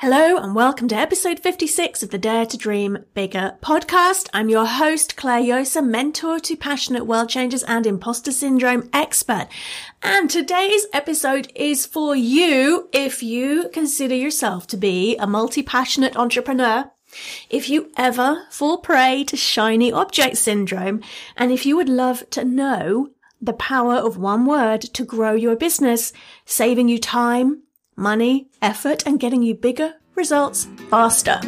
Hello and welcome to episode 56 of the Dare to Dream Bigger podcast. I'm your host, Claire Josa, mentor to passionate world changers and imposter syndrome expert. And today's episode is for you if you consider yourself to be a multi-passionate entrepreneur. If you ever fall prey to shiny object syndrome, and if you would love to know the power of one word to grow your business, saving you time, money, effort, and getting you bigger results faster.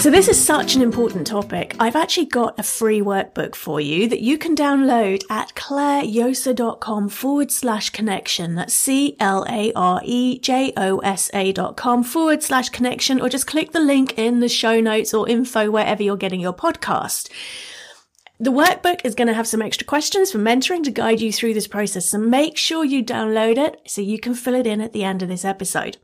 So this is such an important topic. I've actually got a free workbook for you that you can download at clairejosa.com forward slash connection. That's C-L-A-R-E-J-O-S-A dot com forward slash connection, or just click the link in the show notes or info wherever you're getting your podcast. The workbook is going to have some extra questions for mentoring to guide you through this process. So make sure you download it so you can fill it in at the end of this episode.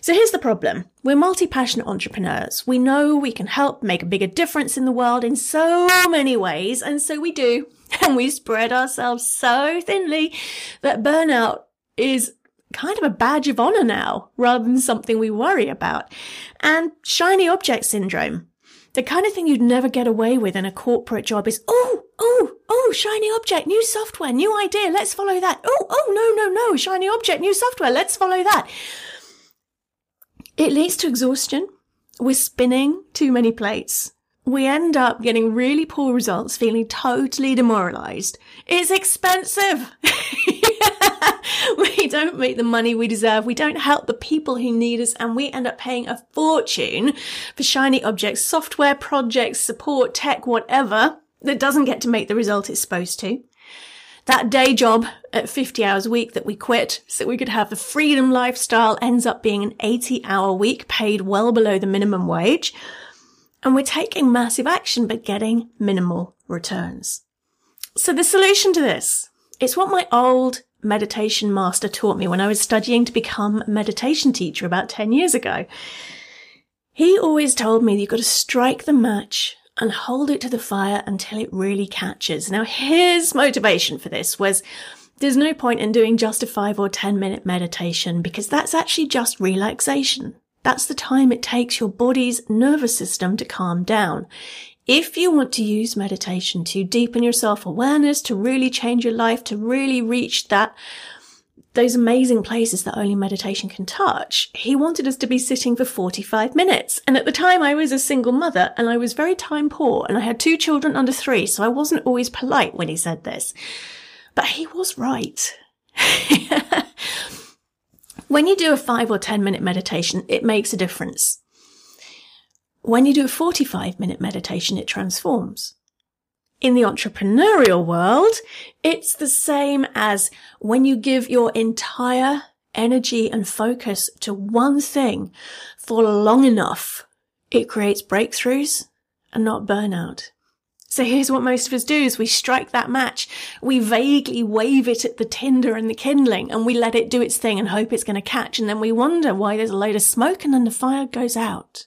So here's the problem. We're multi-passionate entrepreneurs. We know we can help make a bigger difference in the world in so many ways. And so we do. And we spread ourselves so thinly that burnout is kind of a badge of honor now rather than something we worry about. And shiny object syndrome the kind of thing you'd never get away with in a corporate job is, oh, oh, oh, shiny object, new software, new idea, let's follow that. Oh, oh, no, no, no, shiny object, new software, let's follow that. It leads to exhaustion. We're spinning too many plates. We end up getting really poor results, feeling totally demoralized. It's expensive. we don't make the money we deserve. We don't help the people who need us and we end up paying a fortune for shiny objects, software projects, support, tech, whatever that doesn't get to make the result it's supposed to. That day job at 50 hours a week that we quit so we could have the freedom lifestyle ends up being an 80 hour week paid well below the minimum wage. And we're taking massive action, but getting minimal returns. So the solution to this, it's what my old meditation master taught me when I was studying to become a meditation teacher about 10 years ago. He always told me you've got to strike the match and hold it to the fire until it really catches. Now his motivation for this was there's no point in doing just a five or 10 minute meditation because that's actually just relaxation. That's the time it takes your body's nervous system to calm down. If you want to use meditation to deepen your self-awareness, to really change your life, to really reach that, those amazing places that only meditation can touch, he wanted us to be sitting for 45 minutes. And at the time I was a single mother and I was very time poor and I had two children under three. So I wasn't always polite when he said this, but he was right. when you do a five or 10 minute meditation, it makes a difference. When you do a 45 minute meditation, it transforms. In the entrepreneurial world, it's the same as when you give your entire energy and focus to one thing for long enough, it creates breakthroughs and not burnout. So here's what most of us do is we strike that match. We vaguely wave it at the tinder and the kindling and we let it do its thing and hope it's going to catch. And then we wonder why there's a load of smoke and then the fire goes out.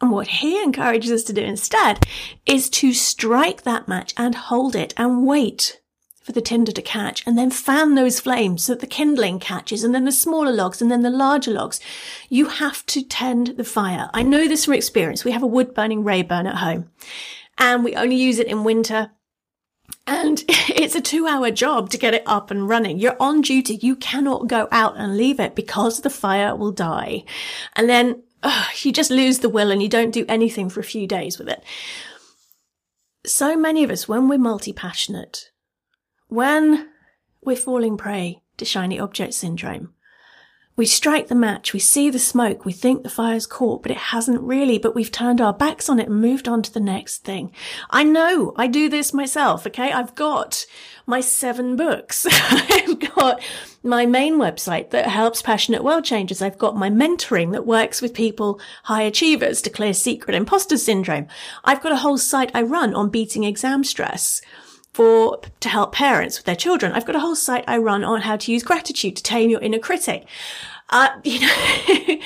And what he encourages us to do instead is to strike that match and hold it and wait for the tinder to catch and then fan those flames so that the kindling catches and then the smaller logs and then the larger logs. You have to tend the fire. I know this from experience. We have a wood burning Rayburn at home and we only use it in winter. And it's a two hour job to get it up and running. You're on duty. You cannot go out and leave it because the fire will die. And then you just lose the will and you don't do anything for a few days with it. So many of us, when we're multi-passionate, when we're falling prey to shiny object syndrome, we strike the match, we see the smoke, we think the fire's caught, but it hasn't really, but we've turned our backs on it and moved on to the next thing. I know I do this myself, okay? I've got my seven books. I've got my main website that helps passionate world changers. I've got my mentoring that works with people, high achievers to clear secret imposter syndrome. I've got a whole site I run on beating exam stress for to help parents with their children. I've got a whole site I run on how to use gratitude to tame your inner critic. Uh, you know,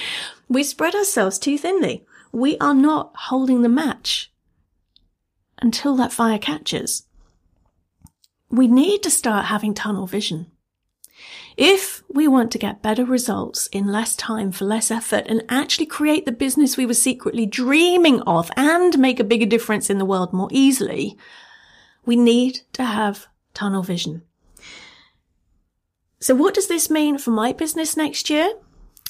we spread ourselves too thinly. We are not holding the match until that fire catches. we need to start having tunnel vision. If we want to get better results in less time for less effort and actually create the business we were secretly dreaming of and make a bigger difference in the world more easily, we need to have tunnel vision. So what does this mean for my business next year?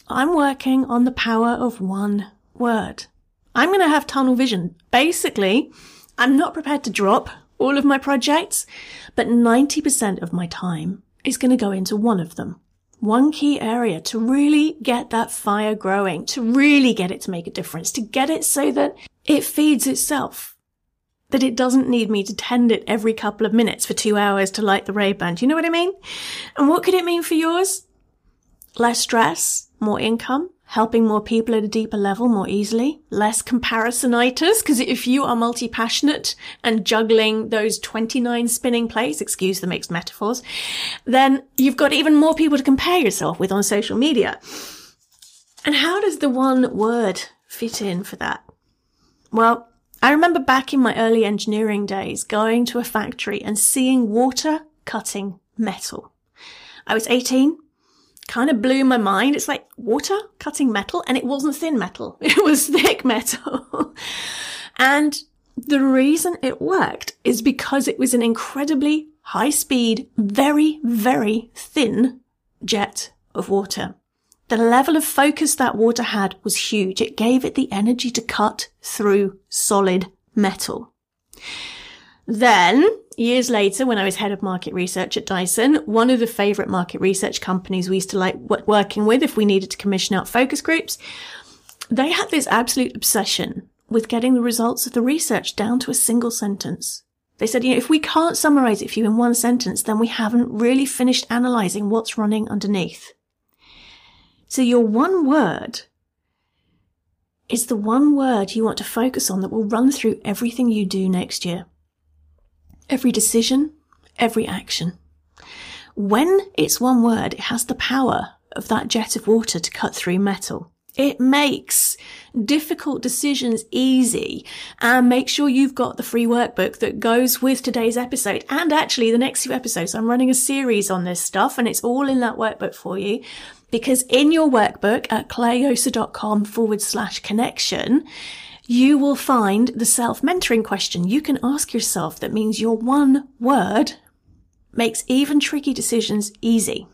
I'm working on the power of one word. I'm going to have tunnel vision. Basically, I'm not prepared to drop all of my projects, but 90% of my time is going to go into one of them. One key area to really get that fire growing, to really get it to make a difference, to get it so that it feeds itself. That it doesn't need me to tend it every couple of minutes for two hours to light the Rayburn. Do you know what I mean? And what could it mean for yours? Less stress, more income, helping more people at a deeper level more easily, less comparisonitis, because if you are multi-passionate and juggling those 29 spinning plates, excuse the mixed metaphors, then you've got even more people to compare yourself with on social media. And how does the one word fit in for that? Well, I remember back in my early engineering days going to a factory and seeing water cutting metal. I was 18 kind of blew my mind. It's like water cutting metal and it wasn't thin metal. It was thick metal. and the reason it worked is because it was an incredibly high speed, very, very thin jet of water. The level of focus that water had was huge. It gave it the energy to cut through solid metal. Then years later, when I was head of market research at Dyson, one of the favorite market research companies we used to like working with if we needed to commission out focus groups, they had this absolute obsession with getting the results of the research down to a single sentence. They said, you know, if we can't summarize it for you in one sentence, then we haven't really finished analyzing what's running underneath. So your one word is the one word you want to focus on that will run through everything you do next year every decision, every action. When it's one word, it has the power of that jet of water to cut through metal. It makes difficult decisions easy and make sure you've got the free workbook that goes with today's episode and actually the next few episodes. I'm running a series on this stuff and it's all in that workbook for you because in your workbook at clairejosa.com forward slash connection, you will find the self-mentoring question you can ask yourself that means your one word makes even tricky decisions easy.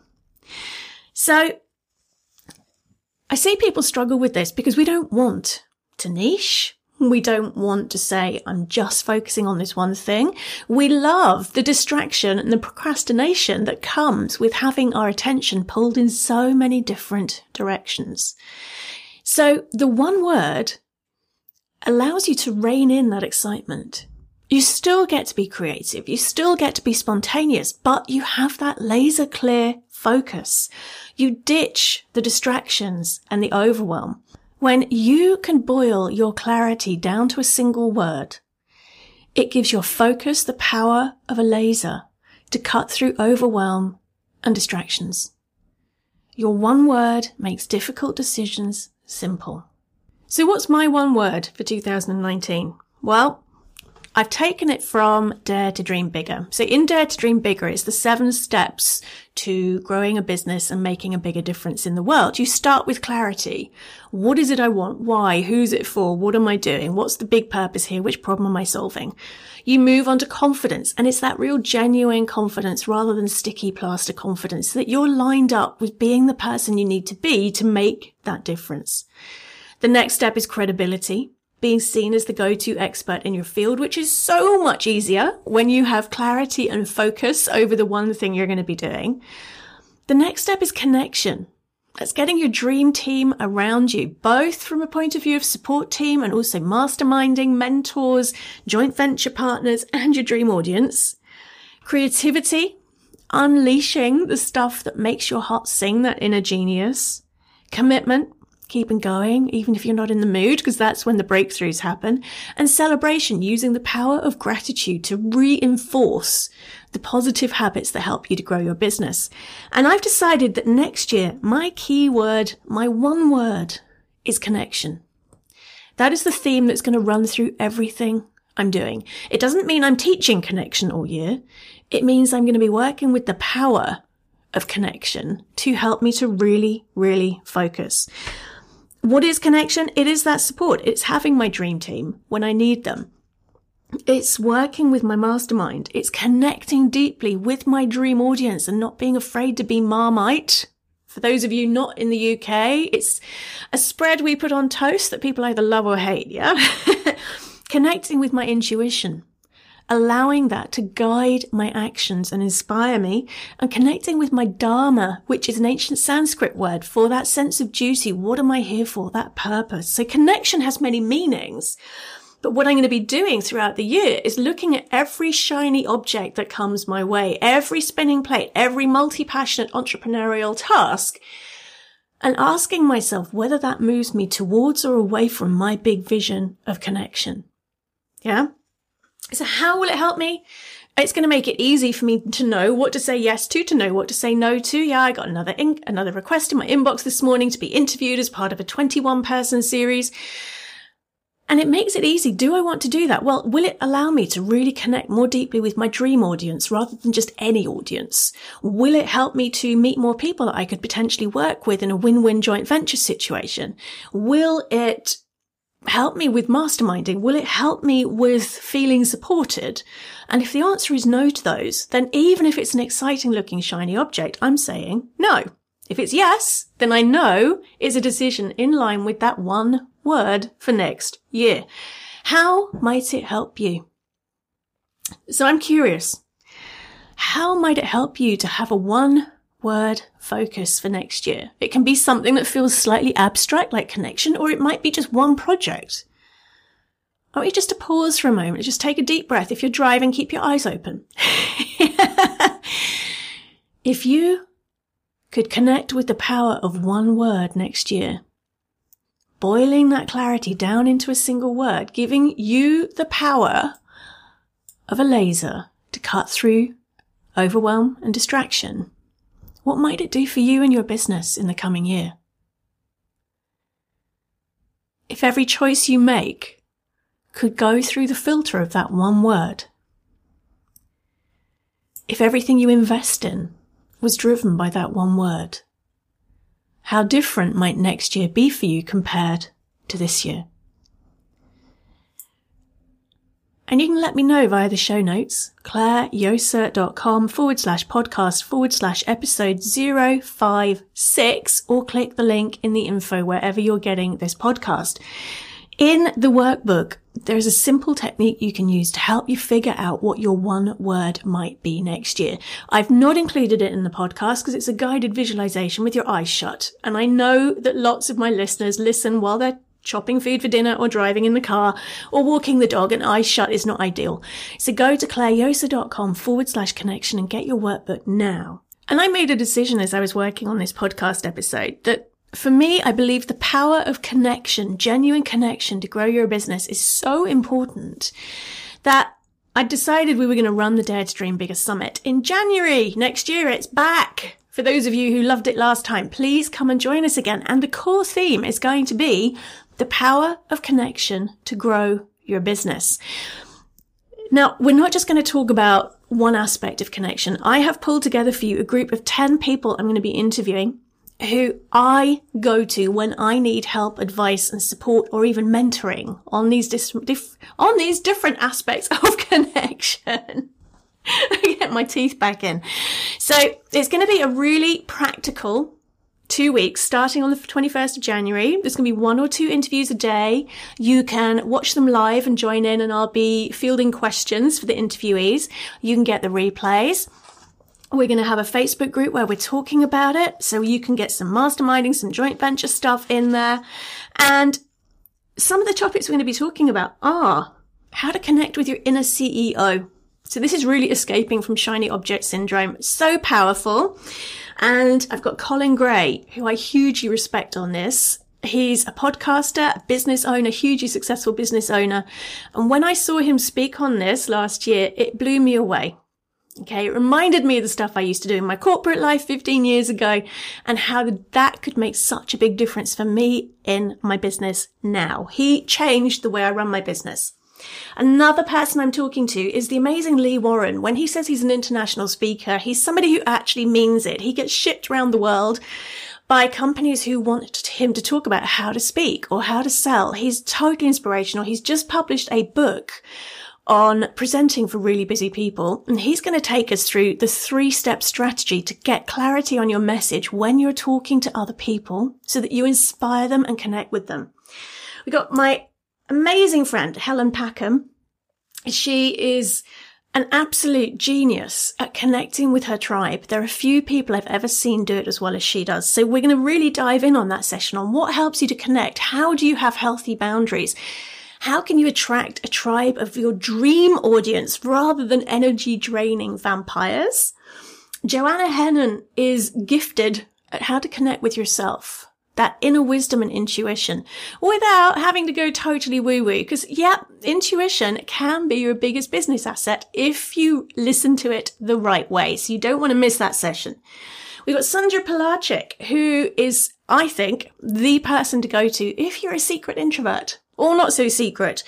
So I see people struggle with this because we don't want to niche. We don't want to say, I'm just focusing on this one thing. We love the distraction and the procrastination that comes with having our attention pulled in so many different directions. So the one word allows you to rein in that excitement. You still get to be creative. You still get to be spontaneous, but you have that laser clear focus. You ditch the distractions and the overwhelm. When you can boil your clarity down to a single word, it gives your focus the power of a laser to cut through overwhelm and distractions. Your one word makes difficult decisions simple. So what's my one word for 2019? Well, I've taken it from Dare to Dream Bigger. So in Dare to Dream Bigger, it's the seven steps to growing a business and making a bigger difference in the world. You start with clarity. What is it I want? Why? Who's it for? What am I doing? What's the big purpose here? Which problem am I solving? You move on to confidence and it's that real genuine confidence rather than sticky plaster confidence that you're lined up with being the person you need to be to make that difference. The next step is credibility, being seen as the go-to expert in your field, which is so much easier when you have clarity and focus over the one thing you're going to be doing. The next step is connection. That's getting your dream team around you, both from a point of view of support team and also masterminding, mentors, joint venture partners, and your dream audience. Creativity, unleashing the stuff that makes your heart sing, that inner genius. Commitment, keeping going, even if you're not in the mood, because that's when the breakthroughs happen. And celebration, using the power of gratitude to reinforce the positive habits that help you to grow your business. And I've decided that next year, my key word, my one word is connection. That is the theme that's going to run through everything I'm doing. It doesn't mean I'm teaching connection all year. It means I'm going to be working with the power of connection to help me to really, really focus. What is connection? It is that support. It's having my dream team when I need them. It's working with my mastermind. It's connecting deeply with my dream audience and not being afraid to be marmite. For those of you not in the UK, it's a spread we put on toast that people either love or hate. Yeah. connecting with my intuition allowing that to guide my actions and inspire me and connecting with my dharma, which is an ancient Sanskrit word for that sense of duty. What am I here for? That purpose. So connection has many meanings. But what I'm going to be doing throughout the year is looking at every shiny object that comes my way, every spinning plate, every multi-passionate entrepreneurial task and asking myself whether that moves me towards or away from my big vision of connection. Yeah. So how will it help me? It's going to make it easy for me to know what to say yes to, to know what to say no to. Yeah, I got another another request in my inbox this morning to be interviewed as part of a 21 person series. And it makes it easy. Do I want to do that? Well, will it allow me to really connect more deeply with my dream audience rather than just any audience? Will it help me to meet more people that I could potentially work with in a win-win joint venture situation? Will it help me with masterminding? Will it help me with feeling supported? And if the answer is no to those, then even if it's an exciting looking shiny object, I'm saying no. If it's yes, then I know it's a decision in line with that one word for next year. How might it help you? So I'm curious. How might it help you to have a one word focus for next year. It can be something that feels slightly abstract like connection, or it might be just one project. I want you just to pause for a moment, just take a deep breath. If you're driving, keep your eyes open. if you could connect with the power of one word next year, boiling that clarity down into a single word, giving you the power of a laser to cut through overwhelm and distraction, what might it do for you and your business in the coming year? If every choice you make could go through the filter of that one word, if everything you invest in was driven by that one word, how different might next year be for you compared to this year? And you can let me know via the show notes, clairejosa.com forward slash podcast forward slash episode 056, or click the link in the info wherever you're getting this podcast. In the workbook, there's a simple technique you can use to help you figure out what your one word might be next year. I've not included it in the podcast because it's a guided visualization with your eyes shut. And I know that lots of my listeners listen while they're chopping food for dinner or driving in the car or walking the dog and eyes shut is not ideal. So go to clairejosa.com forward slash connection and get your workbook now. And I made a decision as I was working on this podcast episode that for me, I believe the power of connection, genuine connection to grow your business is so important that I decided we were going to run the Dare to Dream Bigger Summit in January next year. It's back. For those of you who loved it last time, please come and join us again. And the core theme is going to be the power of connection to grow your business. Now, we're not just going to talk about one aspect of connection. I have pulled together for you a group of 10 people I'm going to be interviewing who I go to when I need help, advice and support or even mentoring on these dis- dif- on these different aspects of connection. I get my teeth back in. So it's going to be a really practical two weeks starting on the 21st of January. There's going to be one or two interviews a day. You can watch them live and join in and I'll be fielding questions for the interviewees. You can get the replays. We're going to have a Facebook group where we're talking about it. So you can get some masterminding, some joint venture stuff in there. And some of the topics we're going to be talking about are how to connect with your inner CEO. So this is really escaping from shiny object syndrome. So powerful. And I've got Colin Gray, who I hugely respect on this. He's a podcaster, a business owner, hugely successful business owner. And when I saw him speak on this last year, it blew me away. Okay. It reminded me of the stuff I used to do in my corporate life 15 years ago and how that could make such a big difference for me in my business now. He changed the way I run my business. Another person I'm talking to is the amazing Lee Warren. When he says he's an international speaker, he's somebody who actually means it. He gets shipped around the world by companies who want him to talk about how to speak or how to sell. He's totally inspirational. He's just published a book on presenting for really busy people. And he's going to take us through the three step strategy to get clarity on your message when you're talking to other people so that you inspire them and connect with them. We got my amazing friend, Helen Packham. She is an absolute genius at connecting with her tribe. There are few people I've ever seen do it as well as she does. So we're going to really dive in on that session on what helps you to connect. How do you have healthy boundaries? How can you attract a tribe of your dream audience rather than energy draining vampires? Joanna Hennon is gifted at how to connect with yourself that inner wisdom and intuition without having to go totally woo woo. Because yeah, intuition can be your biggest business asset if you listen to it the right way. So you don't want to miss that session. We've got Sandra Pilarczyk, who is, I think, the person to go to if you're a secret introvert or not so secret.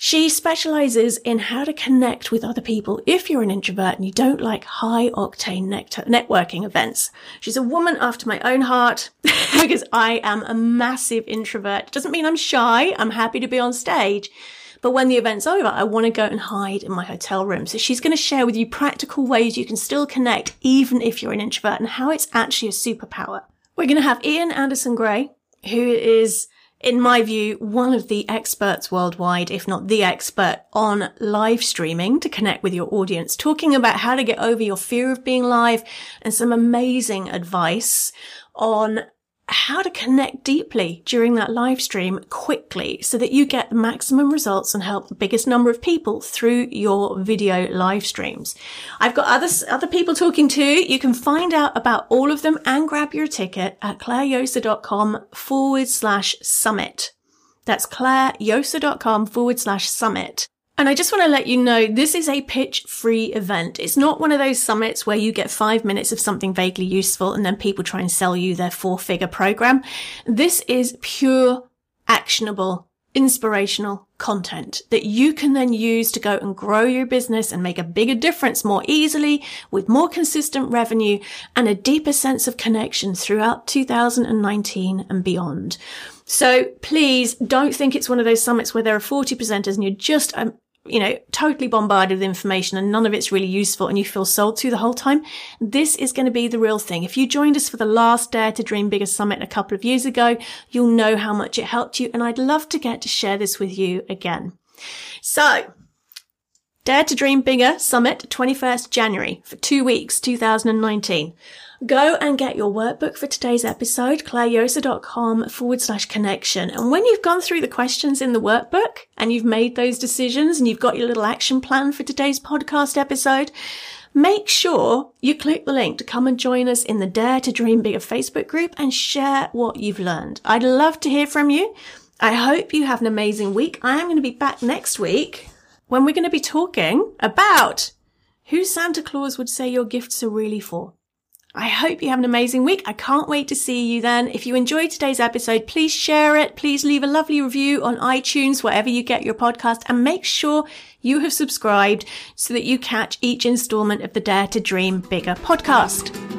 She specializes in how to connect with other people if you're an introvert and you don't like high octane networking events. She's a woman after my own heart because I am a massive introvert. Doesn't mean I'm shy. I'm happy to be on stage. But when the event's over, I want to go and hide in my hotel room. So she's going to share with you practical ways you can still connect even if you're an introvert and how it's actually a superpower. We're going to have Ian Anderson Gray, who is in my view, one of the experts worldwide, if not the expert on live streaming to connect with your audience, talking about how to get over your fear of being live and some amazing advice on how to connect deeply during that live stream quickly so that you get the maximum results and help the biggest number of people through your video live streams. I've got other, other people talking too. You can find out about all of them and grab your ticket at clairejosa.com forward slash summit. That's clairejosa.com forward slash summit. And I just want to let you know this is a pitch free event. It's not one of those summits where you get five minutes of something vaguely useful and then people try and sell you their four figure program. This is pure, actionable, inspirational content that you can then use to go and grow your business and make a bigger difference more easily with more consistent revenue and a deeper sense of connection throughout 2019 and beyond. So please don't think it's one of those summits where there are 40 presenters and you're just um, you know, totally bombarded with information and none of it's really useful and you feel sold to the whole time. This is going to be the real thing. If you joined us for the last Dare to Dream Bigger Summit a couple of years ago, you'll know how much it helped you. And I'd love to get to share this with you again. So Dare to Dream Bigger Summit, 21st January for two weeks, 2019. Go and get your workbook for today's episode, clairejosa.com forward slash connection. And when you've gone through the questions in the workbook and you've made those decisions and you've got your little action plan for today's podcast episode, make sure you click the link to come and join us in the Dare to Dream Bigger Facebook group and share what you've learned. I'd love to hear from you. I hope you have an amazing week. I am going to be back next week when we're going to be talking about who Santa Claus would say your gifts are really for. I hope you have an amazing week. I can't wait to see you then. If you enjoyed today's episode, please share it. Please leave a lovely review on iTunes, wherever you get your podcast, and make sure you have subscribed so that you catch each installment of the Dare to Dream Bigger podcast.